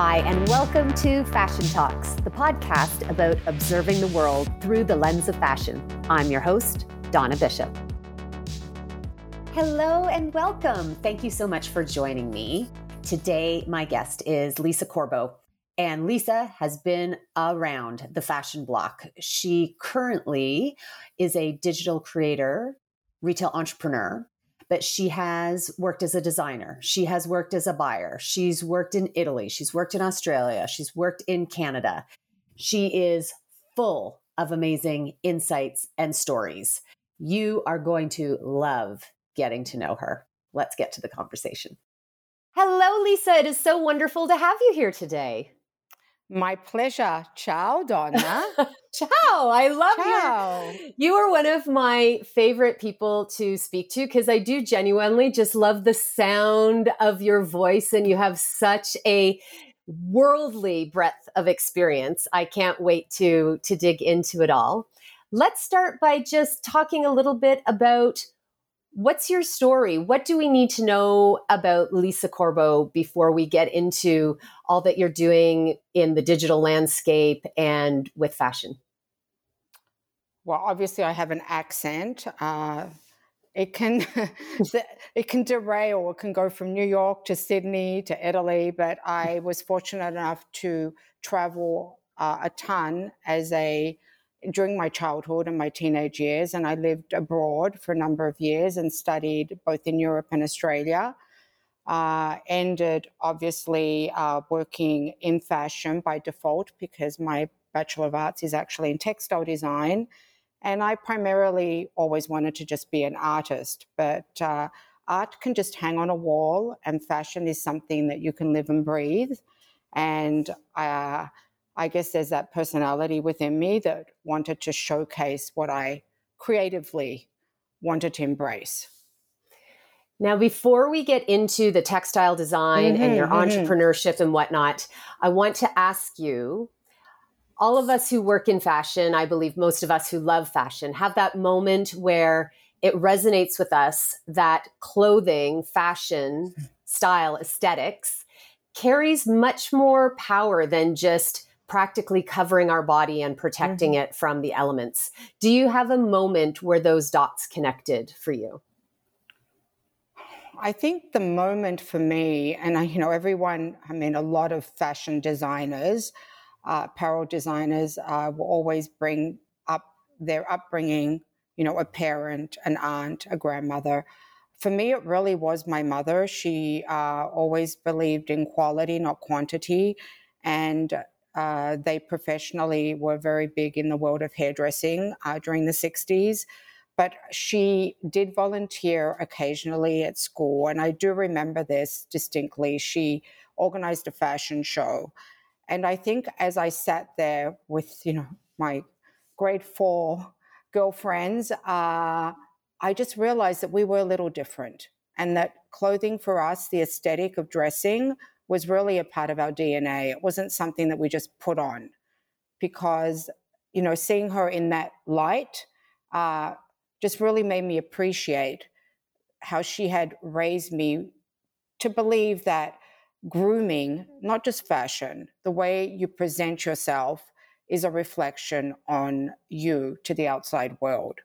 Hi, and welcome to Fashion Talks, the podcast about observing the world through the lens of fashion. I'm your host, Donna Bishop. Hello and welcome. Thank you so much for joining me. Today, my guest is Lisa Corbo. And Lisa has been around the fashion block. She currently is a digital creator, retail entrepreneur, but she has worked as a designer. She has worked as a buyer. She's worked in Italy. She's worked in Australia. She's worked in Canada. She is full of amazing insights and stories. You are going to love getting to know her. Let's get to the conversation. Hello, Lisa. It is so wonderful to have you here today. My pleasure. Ciao, Donna. Ciao. I love Ciao. you. You are one of my favorite people to speak to because I do genuinely just love the sound of your voice and you have such a worldly breadth of experience. I can't wait to to dig into it all. Let's start by just talking a little bit about What's your story? What do we need to know about Lisa Corbo before we get into all that you're doing in the digital landscape and with fashion? Well, obviously, I have an accent. Uh, it can it can derail. It can go from New York to Sydney to Italy. But I was fortunate enough to travel uh, a ton as a during my childhood and my teenage years, and I lived abroad for a number of years and studied both in Europe and Australia. Uh, ended obviously uh, working in fashion by default because my Bachelor of Arts is actually in textile design. And I primarily always wanted to just be an artist, but uh, art can just hang on a wall, and fashion is something that you can live and breathe. And uh, I guess there's that personality within me that wanted to showcase what I creatively wanted to embrace. Now, before we get into the textile design mm-hmm, and your mm-hmm. entrepreneurship and whatnot, I want to ask you all of us who work in fashion, I believe most of us who love fashion, have that moment where it resonates with us that clothing, fashion, style, aesthetics carries much more power than just practically covering our body and protecting mm-hmm. it from the elements. Do you have a moment where those dots connected for you? I think the moment for me, and I, you know, everyone, I mean, a lot of fashion designers, uh, apparel designers uh, will always bring up their upbringing, you know, a parent, an aunt, a grandmother. For me, it really was my mother. She uh, always believed in quality, not quantity. And uh, they professionally were very big in the world of hairdressing uh, during the 60s. But she did volunteer occasionally at school. And I do remember this distinctly. She organized a fashion show. And I think as I sat there with, you know, my grade four girlfriends, uh, I just realized that we were a little different and that clothing for us, the aesthetic of dressing, was really a part of our DNA. It wasn't something that we just put on because, you know, seeing her in that light uh, just really made me appreciate how she had raised me to believe that grooming, not just fashion, the way you present yourself is a reflection on you to the outside world.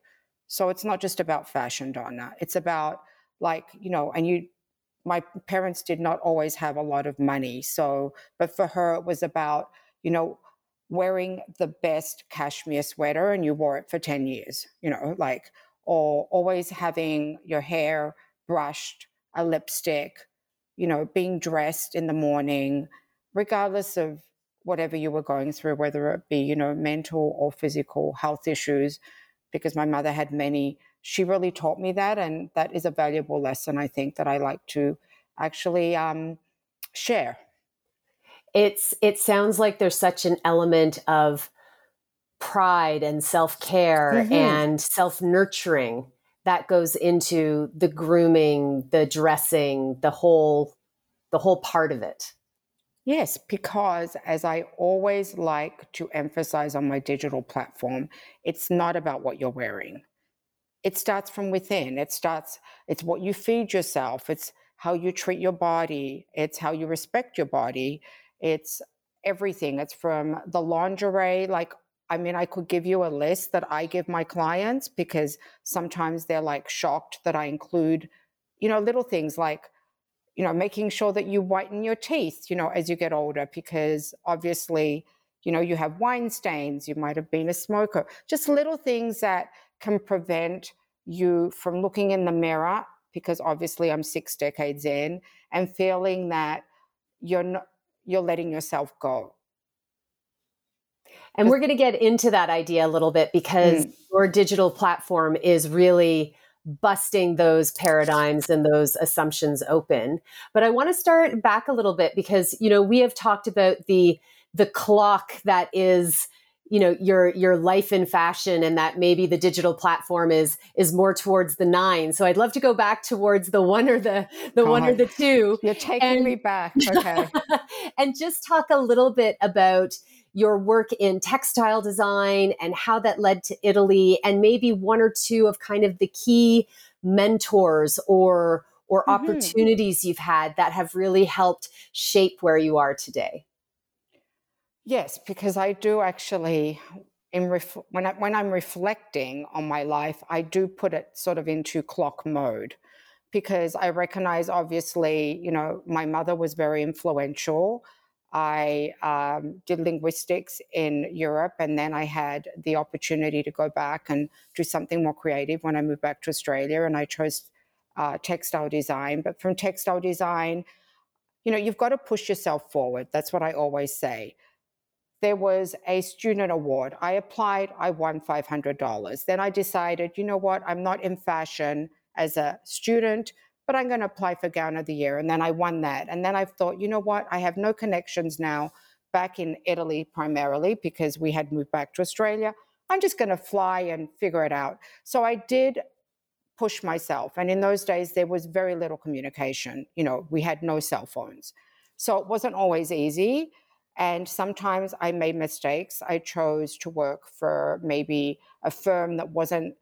So it's not just about fashion, Donna. It's about like, you know, and you my parents did not always have a lot of money. So, but for her, it was about, you know, wearing the best cashmere sweater and you wore it for 10 years, you know, like, or always having your hair brushed, a lipstick, you know, being dressed in the morning, regardless of whatever you were going through, whether it be, you know, mental or physical health issues, because my mother had many she really taught me that, and that is a valuable lesson. I think that I like to actually um, share. It's it sounds like there's such an element of pride and self care mm-hmm. and self nurturing that goes into the grooming, the dressing, the whole the whole part of it. Yes, because as I always like to emphasize on my digital platform, it's not about what you're wearing. It starts from within. It starts, it's what you feed yourself, it's how you treat your body, it's how you respect your body, it's everything. It's from the lingerie, like I mean, I could give you a list that I give my clients because sometimes they're like shocked that I include, you know, little things like, you know, making sure that you whiten your teeth, you know, as you get older, because obviously, you know, you have wine stains, you might have been a smoker, just little things that can prevent you from looking in the mirror, because obviously I'm six decades in, and feeling that you're not, you're letting yourself go and we're going to get into that idea a little bit because mm. your digital platform is really busting those paradigms and those assumptions open. But I want to start back a little bit because you know we have talked about the the clock that is you know your your life in fashion and that maybe the digital platform is is more towards the nine so i'd love to go back towards the one or the the God. one or the two you're taking and, me back okay and just talk a little bit about your work in textile design and how that led to Italy, and maybe one or two of kind of the key mentors or or mm-hmm. opportunities you've had that have really helped shape where you are today. Yes, because I do actually in ref- when I, when I'm reflecting on my life, I do put it sort of into clock mode because I recognize obviously, you know, my mother was very influential. I um, did linguistics in Europe, and then I had the opportunity to go back and do something more creative when I moved back to Australia, and I chose uh, textile design. But from textile design, you know, you've got to push yourself forward. That's what I always say. There was a student award. I applied, I won $500. Then I decided, you know what, I'm not in fashion as a student but I'm going to apply for Gown of the Year. And then I won that. And then I thought, you know what? I have no connections now back in Italy primarily because we had moved back to Australia. I'm just going to fly and figure it out. So I did push myself. And in those days, there was very little communication. You know, we had no cell phones. So it wasn't always easy. And sometimes I made mistakes. I chose to work for maybe a firm that wasn't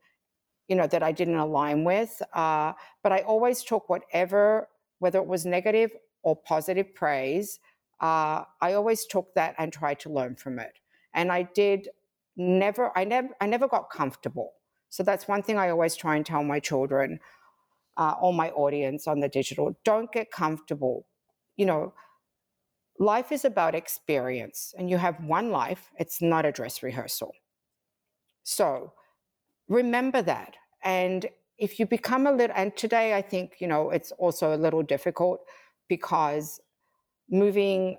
you know, that I didn't align with. Uh, but I always took whatever, whether it was negative or positive praise, uh, I always took that and tried to learn from it. And I did never, I never, I never got comfortable. So that's one thing I always try and tell my children uh, or my audience on the digital: don't get comfortable. You know, life is about experience, and you have one life. It's not a dress rehearsal. So remember that and if you become a little, and today I think, you know, it's also a little difficult because moving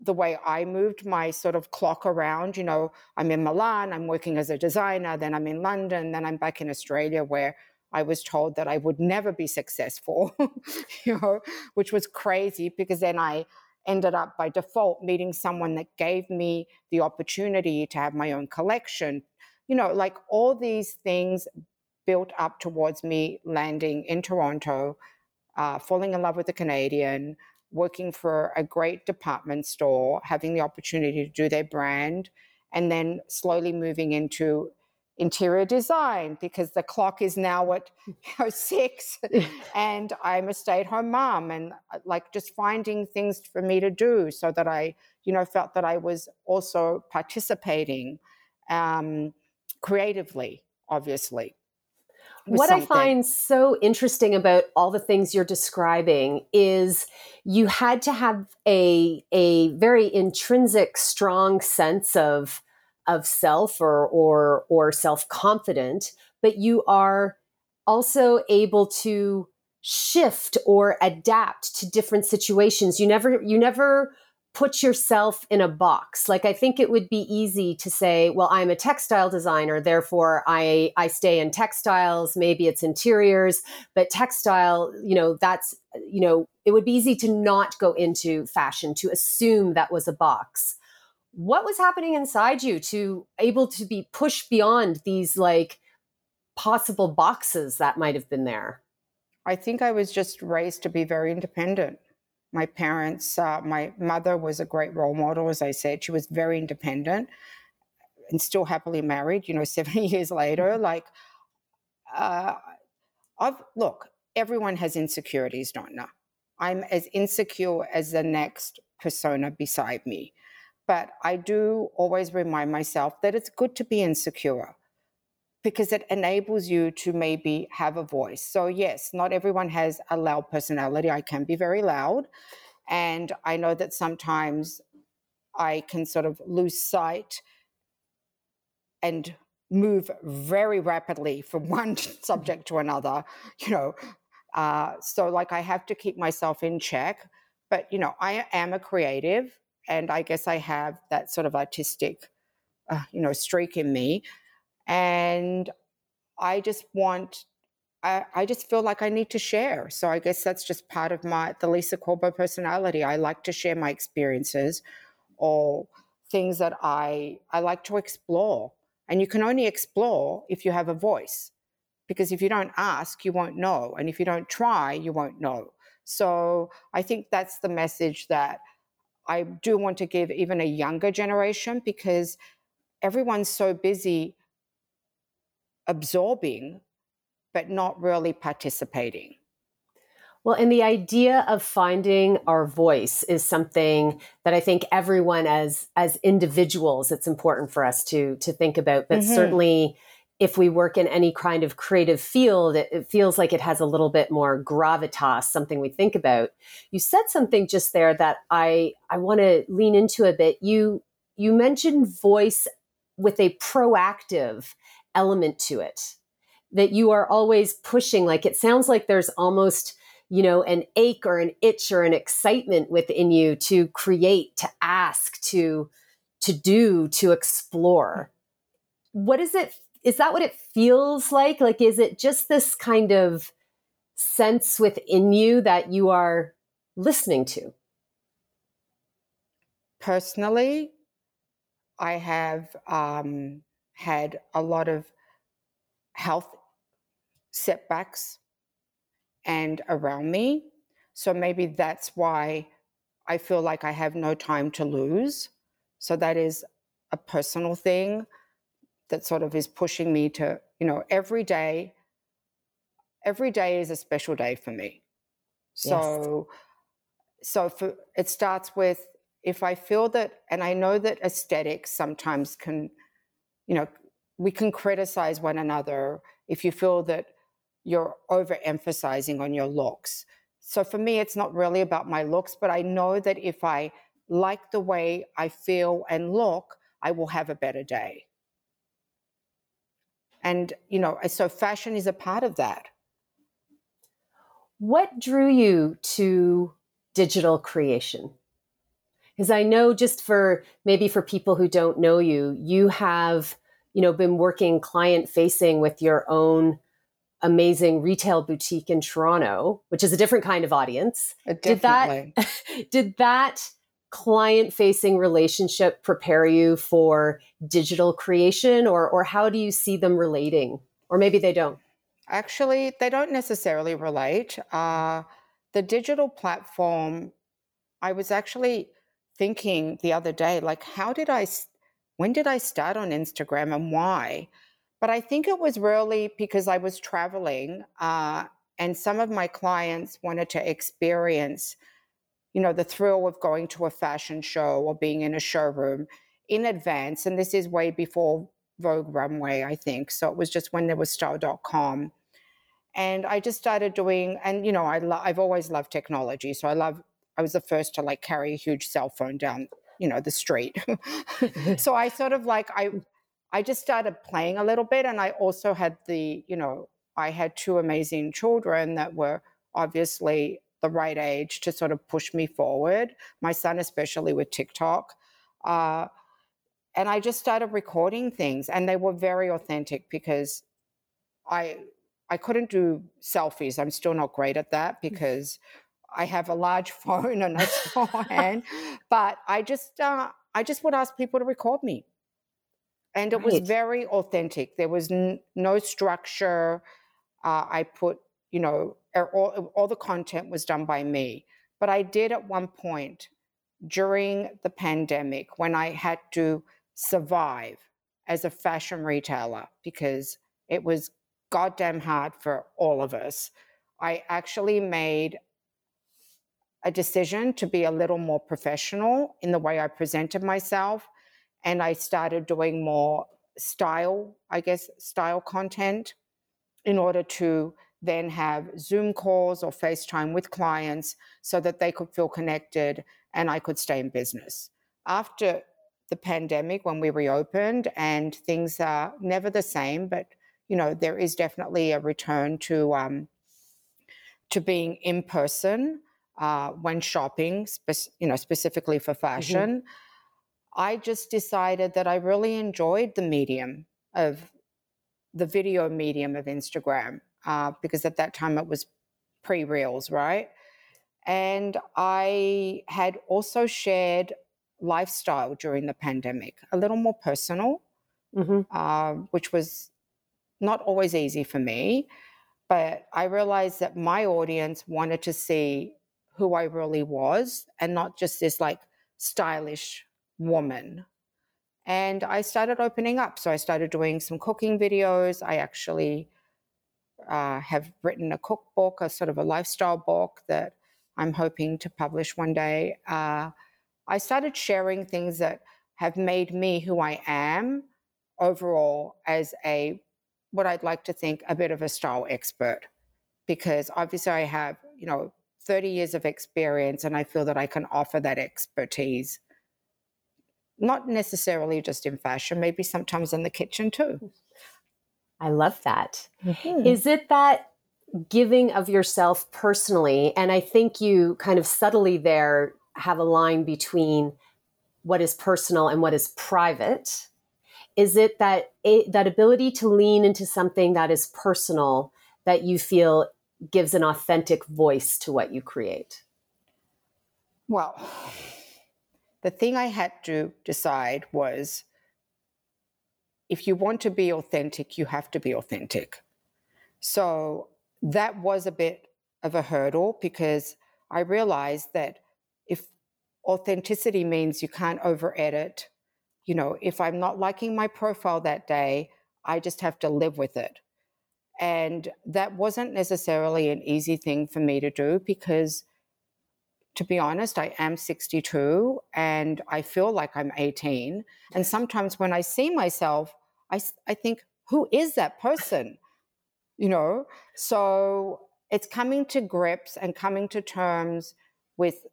the way I moved my sort of clock around, you know, I'm in Milan, I'm working as a designer, then I'm in London, then I'm back in Australia where I was told that I would never be successful, you know, which was crazy because then I ended up by default meeting someone that gave me the opportunity to have my own collection. You know, like all these things built up towards me landing in Toronto, uh, falling in love with a Canadian, working for a great department store, having the opportunity to do their brand, and then slowly moving into interior design because the clock is now at you know, six and I'm a stay at home mom and uh, like just finding things for me to do so that I, you know, felt that I was also participating um, creatively, obviously what something. I find so interesting about all the things you're describing is you had to have a a very intrinsic strong sense of of self or or or self-confident but you are also able to shift or adapt to different situations you never you never put yourself in a box. Like I think it would be easy to say, well, I'm a textile designer, therefore I I stay in textiles, maybe it's interiors, but textile, you know, that's you know, it would be easy to not go into fashion to assume that was a box. What was happening inside you to able to be pushed beyond these like possible boxes that might have been there? I think I was just raised to be very independent my parents, uh, my mother was a great role model, as I said. She was very independent and still happily married, you know, seven years later. Mm-hmm. Like, uh, I've, look, everyone has insecurities, don't know. I'm as insecure as the next persona beside me. But I do always remind myself that it's good to be insecure because it enables you to maybe have a voice. So, yes, not everyone has a loud personality. I can be very loud. And I know that sometimes I can sort of lose sight and move very rapidly from one subject to another, you know. Uh, so, like, I have to keep myself in check. But, you know, I am a creative, and I guess I have that sort of artistic, uh, you know, streak in me. And I just want I, I, just feel like I need to share. So I guess that's just part of my the Lisa Corbo personality. I like to share my experiences or things that I I like to explore. And you can only explore if you have a voice. Because if you don't ask, you won't know. And if you don't try, you won't know. So I think that's the message that I do want to give even a younger generation because everyone's so busy absorbing but not really participating. Well, and the idea of finding our voice is something that I think everyone as as individuals it's important for us to to think about, but mm-hmm. certainly if we work in any kind of creative field, it, it, feels like it has a little bit more gravitas, something we think about. You said something just there that I I want to lean into a bit. You you mentioned voice with a proactive element to it that you are always pushing like it sounds like there's almost you know an ache or an itch or an excitement within you to create to ask to to do to explore. What is it is that what it feels like? Like is it just this kind of sense within you that you are listening to? Personally i have um, had a lot of health setbacks and around me. So maybe that's why I feel like I have no time to lose. So that is a personal thing that sort of is pushing me to, you know, every day, every day is a special day for me. So, yes. so for, it starts with if I feel that, and I know that aesthetics sometimes can, you know, we can criticize one another if you feel that you're overemphasizing on your looks. So for me, it's not really about my looks, but I know that if I like the way I feel and look, I will have a better day. And, you know, so fashion is a part of that. What drew you to digital creation? Because I know just for maybe for people who don't know you, you have, you know, been working client facing with your own amazing retail boutique in Toronto, which is a different kind of audience. Did that did that client facing relationship prepare you for digital creation or or how do you see them relating? Or maybe they don't. Actually, they don't necessarily relate. Uh, the digital platform, I was actually thinking the other day, like, how did I, when did I start on Instagram and why? But I think it was really because I was traveling uh, and some of my clients wanted to experience, you know, the thrill of going to a fashion show or being in a showroom in advance. And this is way before Vogue Runway, I think. So it was just when there was style.com. And I just started doing, and you know, I lo- I've always loved technology. So I love, I was the first to like carry a huge cell phone down, you know, the street. so I sort of like, I, I just started playing a little bit. And I also had the, you know, I had two amazing children that were obviously the right age to sort of push me forward. My son, especially with TikTok. Uh, and I just started recording things, and they were very authentic because I I couldn't do selfies. I'm still not great at that mm. because I have a large phone and a small hand. But I just uh, I just would ask people to record me and it right. was very authentic. There was n- no structure. Uh, I put, you know, all, all the content was done by me. But I did at one point during the pandemic when I had to survive as a fashion retailer because it was goddamn hard for all of us. I actually made a decision to be a little more professional in the way I presented myself. And I started doing more style, I guess, style content in order to then have Zoom calls or FaceTime with clients so that they could feel connected and I could stay in business. After the pandemic, when we reopened and things are never the same, but you know there is definitely a return to um, to being in person uh, when shopping, spe- you know, specifically for mm-hmm. fashion. Mm-hmm. I just decided that I really enjoyed the medium of the video medium of Instagram uh, because at that time it was pre reels, right? And I had also shared lifestyle during the pandemic, a little more personal, mm-hmm. uh, which was not always easy for me. But I realized that my audience wanted to see who I really was and not just this like stylish woman. And I started opening up. So I started doing some cooking videos. I actually uh, have written a cookbook, a sort of a lifestyle book that I'm hoping to publish one day. Uh, I started sharing things that have made me who I am overall as a what I'd like to think a bit of a style expert because obviously I have, you know, 30 years of experience and I feel that I can offer that expertise not necessarily just in fashion, maybe sometimes in the kitchen too. I love that. Mm-hmm. Is it that giving of yourself personally? And I think you kind of subtly there have a line between what is personal and what is private. Is it that that ability to lean into something that is personal that you feel gives an authentic voice to what you create? Well, the thing I had to decide was if you want to be authentic, you have to be authentic. So that was a bit of a hurdle because I realized that if authenticity means you can't over edit, you know, if I'm not liking my profile that day, I just have to live with it. And that wasn't necessarily an easy thing for me to do because to be honest, I am 62 and I feel like I'm 18. And sometimes when I see myself, I, I think, who is that person? You know? So it's coming to grips and coming to terms with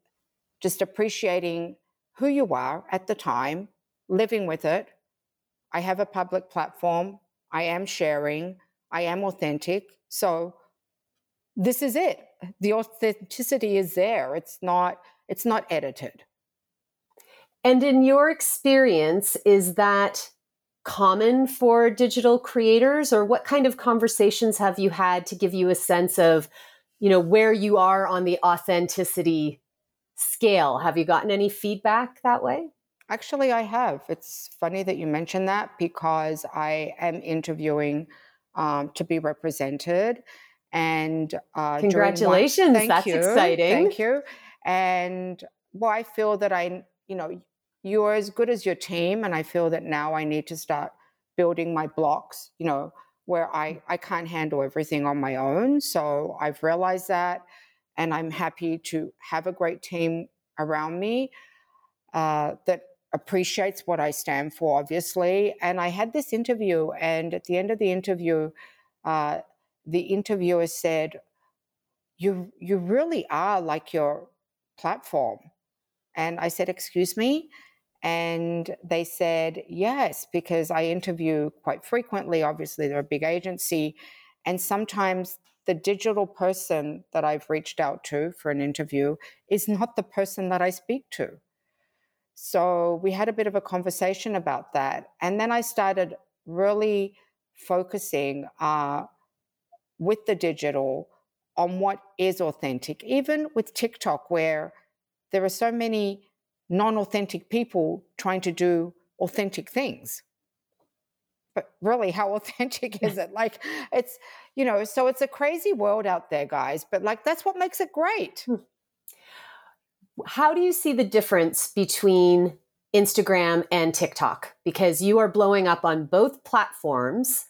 just appreciating who you are at the time, living with it. I have a public platform. I am sharing. I am authentic. So this is it. The authenticity is there. It's not it's not edited. And in your experience is that common for digital creators or what kind of conversations have you had to give you a sense of you know where you are on the authenticity scale? Have you gotten any feedback that way? Actually i have. It's funny that you mentioned that because i am interviewing um, to be represented and uh, congratulations, my, that's you, exciting. Thank you. And well, I feel that I, you know, you're as good as your team, and I feel that now I need to start building my blocks. You know, where I I can't handle everything on my own. So I've realized that, and I'm happy to have a great team around me uh, that appreciates what I stand for, obviously. And I had this interview, and at the end of the interview. Uh, the interviewer said, "You you really are like your platform," and I said, "Excuse me." And they said, yes, because I interview quite frequently. Obviously, they're a big agency. And sometimes the digital person that I've reached out to for an interview is not the person that I speak to. So we had a bit of a conversation about that. And then I started really focusing uh, with the digital on what is authentic, even with TikTok, where there are so many non authentic people trying to do authentic things. But really, how authentic is it? Like, it's, you know, so it's a crazy world out there, guys, but like, that's what makes it great. How do you see the difference between Instagram and TikTok? Because you are blowing up on both platforms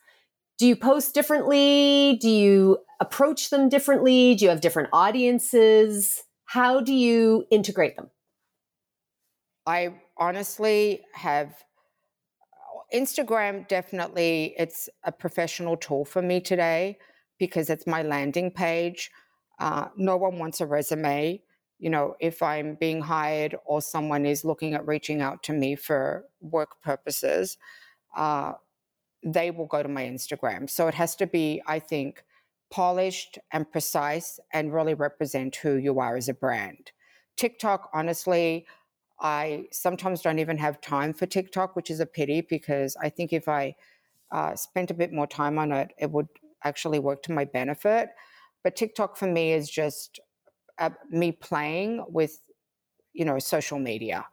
do you post differently? Do you approach them differently? Do you have different audiences? How do you integrate them? I honestly have Instagram definitely it's a professional tool for me today because it's my landing page. Uh, no one wants a resume. You know, if I'm being hired or someone is looking at reaching out to me for work purposes, uh, they will go to my Instagram. So it has to be, I think, polished and precise and really represent who you are as a brand. TikTok, honestly, I sometimes don't even have time for TikTok, which is a pity because I think if I uh, spent a bit more time on it, it would actually work to my benefit. But TikTok for me is just uh, me playing with, you know, social media.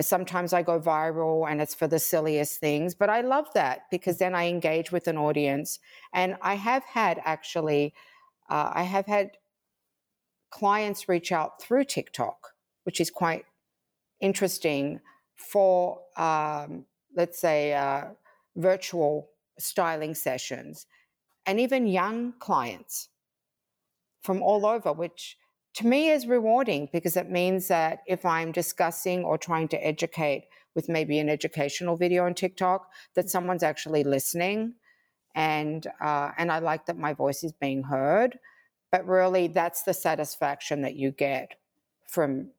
Sometimes I go viral and it's for the silliest things, but I love that because then I engage with an audience. And I have had actually, uh, I have had clients reach out through TikTok, which is quite interesting for, um, let's say, uh, virtual styling sessions, and even young clients from all over, which to me is rewarding because it means that if I'm discussing or trying to educate with maybe an educational video on TikTok, that someone's actually listening, and uh, and I like that my voice is being heard. But really, that's the satisfaction that you get from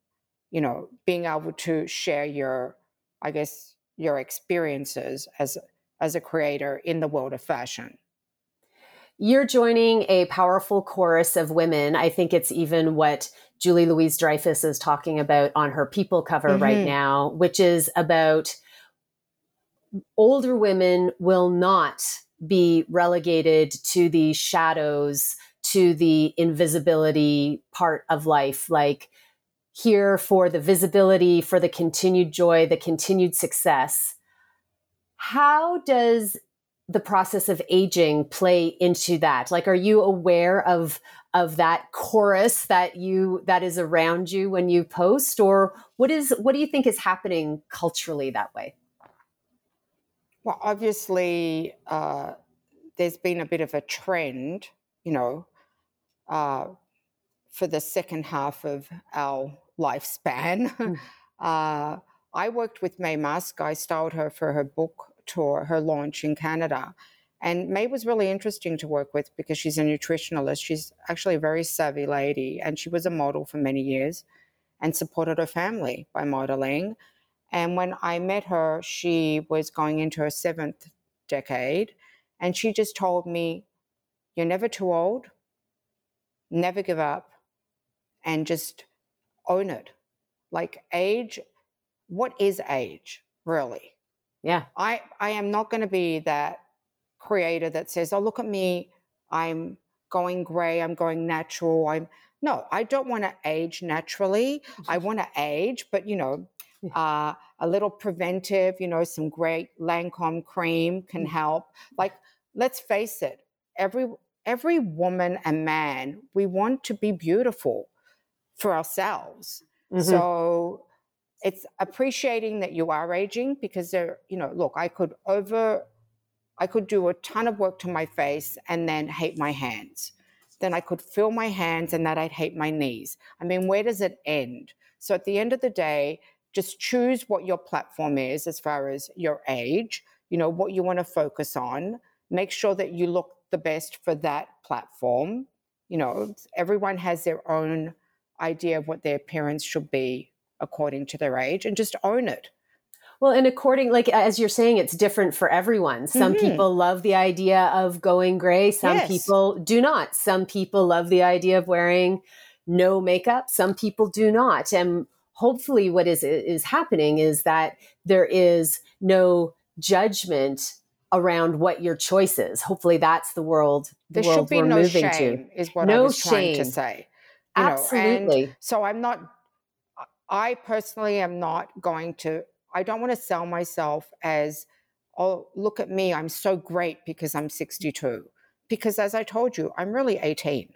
you know, being able to share your, I guess, your experiences as as a creator in the world of fashion. You're joining a powerful chorus of women. I think it's even what Julia Louis-Dreyfus is talking about on her People cover mm-hmm. right now, which is about older women will not be relegated to the shadows, to the invisibility part of life. Like here for the visibility, for the continued joy, the continued success. How does the process of aging play into that? Like, are you aware of of that chorus that you that is around you when you post, or what is what do you think is happening culturally that way? Well, obviously, uh, there's been a bit of a trend, you know, uh, for the second half of our lifespan. Mm. uh, I worked with Maye Musk. I styled her for her book tour, her launch in Canada. And Maye was really interesting to work with because she's a nutritionalist. She's actually a very savvy lady, and she was a model for many years and supported her family by modeling. And when I met her, she was going into her seventh decade, and she just told me, You're never too old, never give up, and just own it. Like age, what is age really? Yeah. I, I am not going to be that creator that says, oh, look at me. I'm going gray. I'm going natural. I'm no, I don't want to age naturally. I want to age, but you know, uh, a little preventive, you know, some great Lancome cream can mm. help. Like, let's face it, every every woman and man, we want to be beautiful for ourselves. Mm-hmm. So it's appreciating that you are aging because there, you know, look, I could over, I could do a ton of work to my face and then hate my hands. Then I could feel my hands and that I'd hate my knees. I mean, where does it end? So at the end of the day, just choose what your platform is as far as your age, you know, what you want to focus on. Make sure that you look the best for that platform. You know, everyone has their own idea of what their appearance should be according to their age and just own it. Well, and according, like as you're saying, it's different for everyone. Some mm-hmm. people love the idea of going gray. Some yes. people do not. Some people love the idea of wearing no makeup. Some people do not. And hopefully, what is is happening is that there is no judgment around what your choice is. Hopefully, that's the world. The there world should be we're no moving shame, to. is what no I was trying to say. You Absolutely. Know, so I'm not, I personally am not going to, I don't want to sell myself as, oh, look at me, I'm so great because I'm 62. Because as I told you, I'm really 18.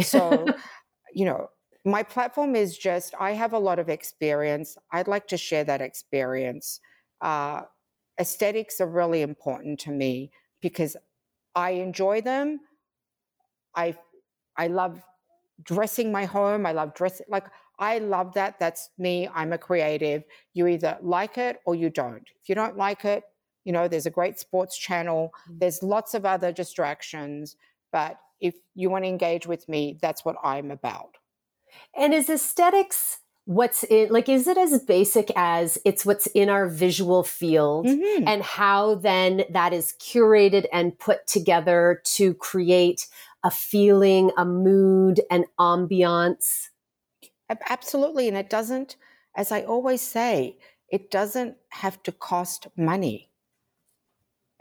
So, you know, my platform is just, I have a lot of experience. I'd like to share that experience. Uh, aesthetics are really important to me because I enjoy them. I I love dressing my home. I love dressing. Like, I love that. That's me. I'm a creative. You either like it or you don't. If you don't like it, you know, there's a great sports channel. Mm. There's lots of other distractions. But if you want to engage with me, that's what I'm about. And is aesthetics what's in like is it as basic as it's what's in our visual field mm-hmm. and how then that is curated and put together to create a feeling a mood an ambiance absolutely and it doesn't as i always say it doesn't have to cost money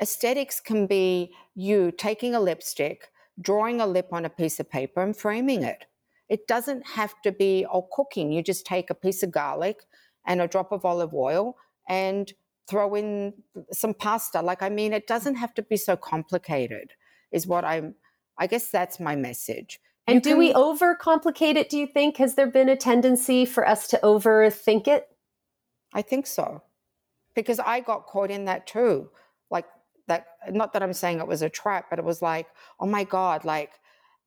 aesthetics can be you taking a lipstick drawing a lip on a piece of paper and framing it it doesn't have to be all cooking. You just take a piece of garlic and a drop of olive oil and throw in some pasta. Like, I mean, it doesn't have to be so complicated, is what I'm, I guess that's my message. And you do can, we overcomplicate it, do you think? Has there been a tendency for us to overthink it? I think so. Because I got caught in that too. Like, that, not that I'm saying it was a trap, but it was like, oh my God, like,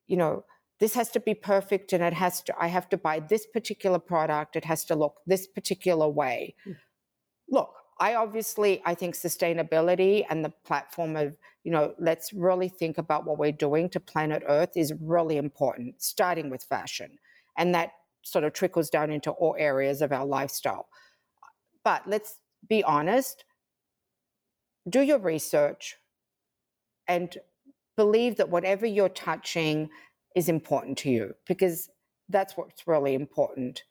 you know, this has to be perfect and it has to i have to buy this particular product it has to look this particular way mm. look i obviously i think sustainability and the platform of you know let's really think about what we're doing to planet earth is really important starting with fashion and that sort of trickles down into all areas of our lifestyle but let's be honest do your research and believe that whatever you're touching is important to you because that's what's really important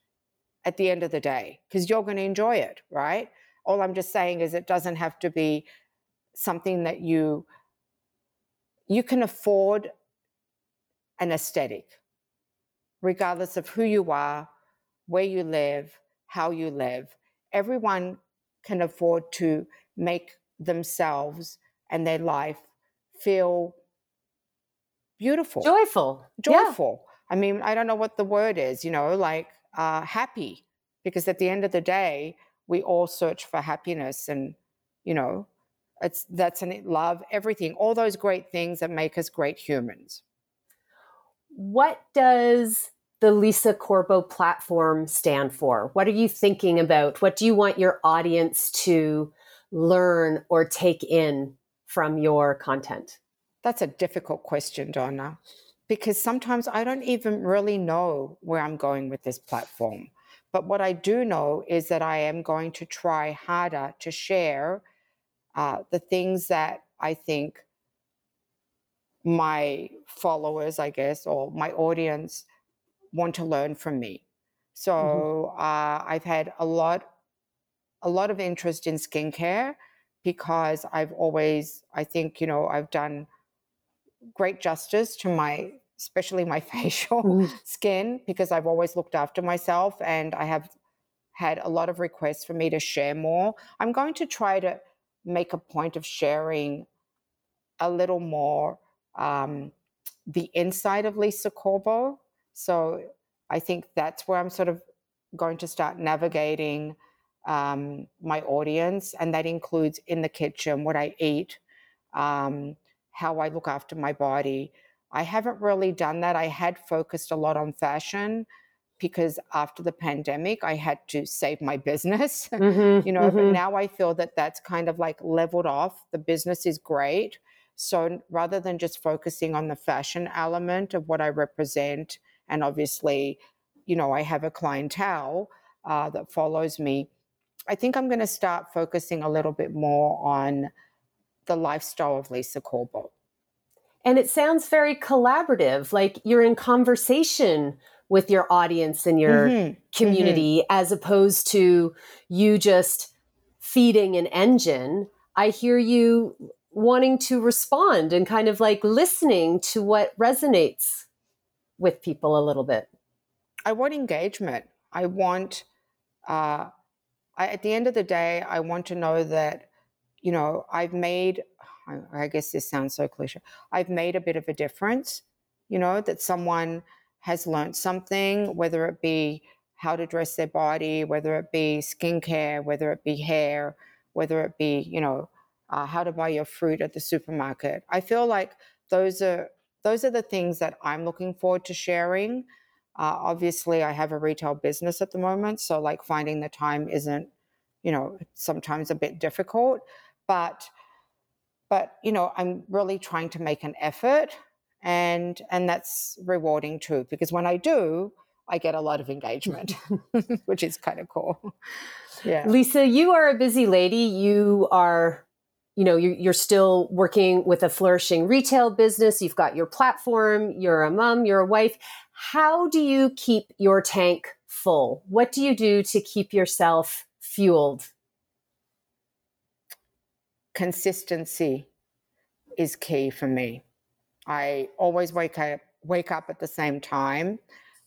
at the end of the day because you're going to enjoy it, right? All I'm just saying is it doesn't have to be something that you you can afford an aesthetic regardless of who you are, where you live, how you live. Everyone can afford to make themselves and their life feel beautiful, joyful, joyful. Yeah. I mean, I don't know what the word is, you know, like uh, happy, because at the end of the day, we all search for happiness, and you know, it's that's an love, everything, all those great things that make us great humans. What does the Lisa Corbo platform stand for? What are you thinking about? What do you want your audience to learn or take in from your content? That's a difficult question, Donna, because sometimes I don't even really know where I'm going with this platform. But what I do know is that I am going to try harder to share uh, the things that I think my followers, I guess, or my audience want to learn from me. So mm-hmm. uh, I've had a lot, a lot of interest in skincare because I've always, I think, you know, I've done great justice to my especially my facial mm. skin because I've always looked after myself and I have had a lot of requests for me to share more. I'm going to try to make a point of sharing a little more um, the inside of Lisa Corbo. So I think that's where I'm sort of going to start navigating um, my audience, and that includes in the kitchen, what I eat, um, how I look after my body. I haven't really done that. I had focused a lot on fashion because after the pandemic, I had to save my business, mm-hmm, you know, mm-hmm. but now I feel that that's kind of like leveled off. The business is great. So rather than just focusing on the fashion element of what I represent, and obviously, you know, I have a clientele uh, that follows me, I think I'm going to start focusing a little bit more on the lifestyle of Lisa Corbo. And it sounds very collaborative, like you're in conversation with your audience and your mm-hmm. community, mm-hmm. as opposed to you just feeding an engine. I hear you wanting to respond and kind of like listening to what resonates with people a little bit. I want engagement. I want, uh, I, at the end of the day, I want to know that you know, I've made, I guess this sounds so cliche, I've made a bit of a difference, you know, that someone has learned something, whether it be how to dress their body, whether it be skincare, whether it be hair, whether it be, you know, uh, how to buy your fruit at the supermarket. I feel like those are those are the things that I'm looking forward to sharing. Uh, obviously, I have a retail business at the moment, so like finding the time isn't, you know, sometimes a bit difficult. But, but you know, I'm really trying to make an effort, and and that's rewarding too because when I do, I get a lot of engagement, which is kind of cool. Yeah, Lisa, you are a busy lady. You are you know you're, you're, still working with a flourishing retail business. You've got your platform. You're a mom you're a wife. How do you keep your tank full? What do you do to keep yourself fueled consistency is key for me i always wake up wake up at the same time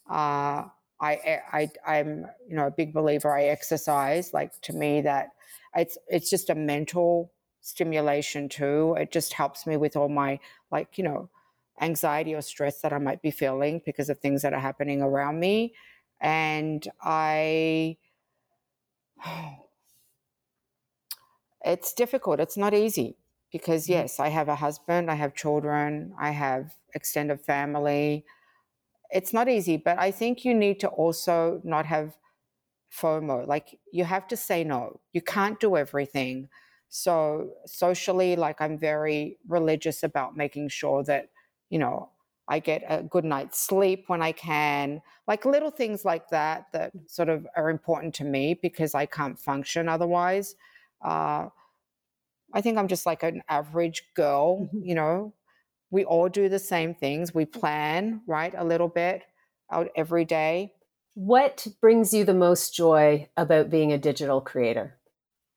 uh, I, I i'm you know a big believer i exercise like to me that it's it's just a mental stimulation too. It just helps me with all my, like, you know, anxiety or stress that I might be feeling because of things that are happening around me. And I, it's difficult. It's not easy because, mm. yes, I have a husband, I have children, I have extended family. It's not easy, but I think you need to also not have FOMO. Like, you have to say no. You can't do everything so socially, like I'm very religious about making sure that, you know, I get a good night's sleep when I can, like little things like that that sort of are important to me because I can't function otherwise. Uh, I think I'm just like an average girl, mm-hmm. you know. We all do the same things. We plan, right, a little bit out every day. What brings you the most joy about being a digital creator?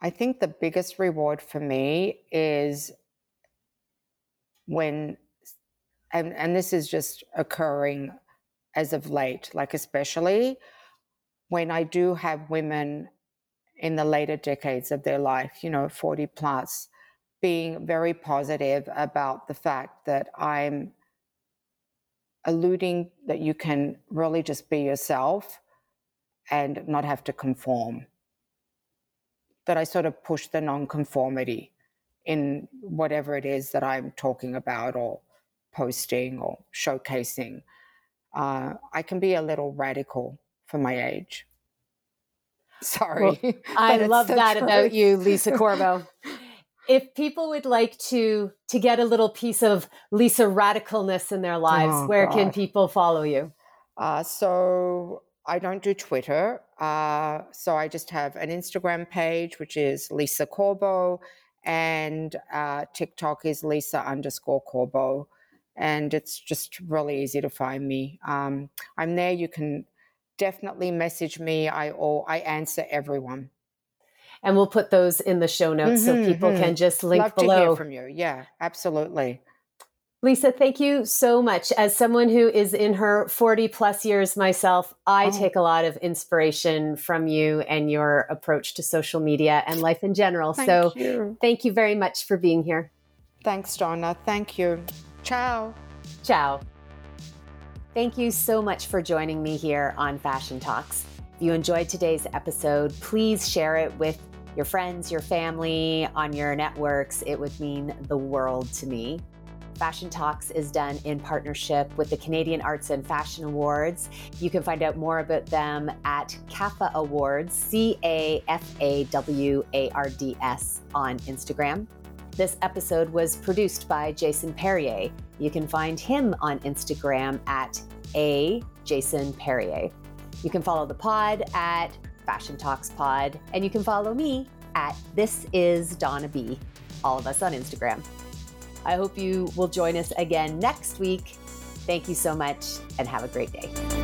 I think the biggest reward for me is when, and, and this is just occurring as of late, like especially when I do have women in the later decades of their life, you know, 40 plus, being very positive about the fact that I'm alluding that you can really just be yourself and not have to conform that I sort of push the nonconformity in whatever it is that I'm talking about or posting or showcasing. Uh, I can be a little radical for my age. Sorry. Well, I love that truth. about you, Lisa Corbo. if people would like to to get a little piece of Lisa radicalness in their lives, oh, where God. can people follow you? Uh, so I don't do Twitter. Uh, so I just have an Instagram page, which is Lisa Corbo, and uh, TikTok is Lisa underscore Corbo. And it's just really easy to find me. Um, I'm there. You can definitely message me. I or I answer everyone. And we'll put those in the show notes mm-hmm, so people mm-hmm. can just link Love below. to hear from you. Yeah, absolutely. Lisa, thank you so much. As someone who is in her 40 plus years myself, I oh. take a lot of inspiration from you and your approach to social media and life in general. Thank so you. thank you very much for being here. Thanks, Donna. Thank you. Ciao. Ciao. Thank you so much for joining me here on Fashion Talks. If you enjoyed today's episode, please share it with your friends, your family, on your networks. It would mean the world to me. Fashion Talks is done in partnership with the Canadian Arts and Fashion Awards. You can find out more about them at CAFA Awards, C A F A W A R D S, on Instagram. This episode was produced by Jason Perrier. You can find him on Instagram at A Jason Perrier. You can follow the pod at Fashion Talks Pod, and you can follow me at This Is Donna B. All of us on Instagram. I hope you will join us again next week. Thank you so much and have a great day.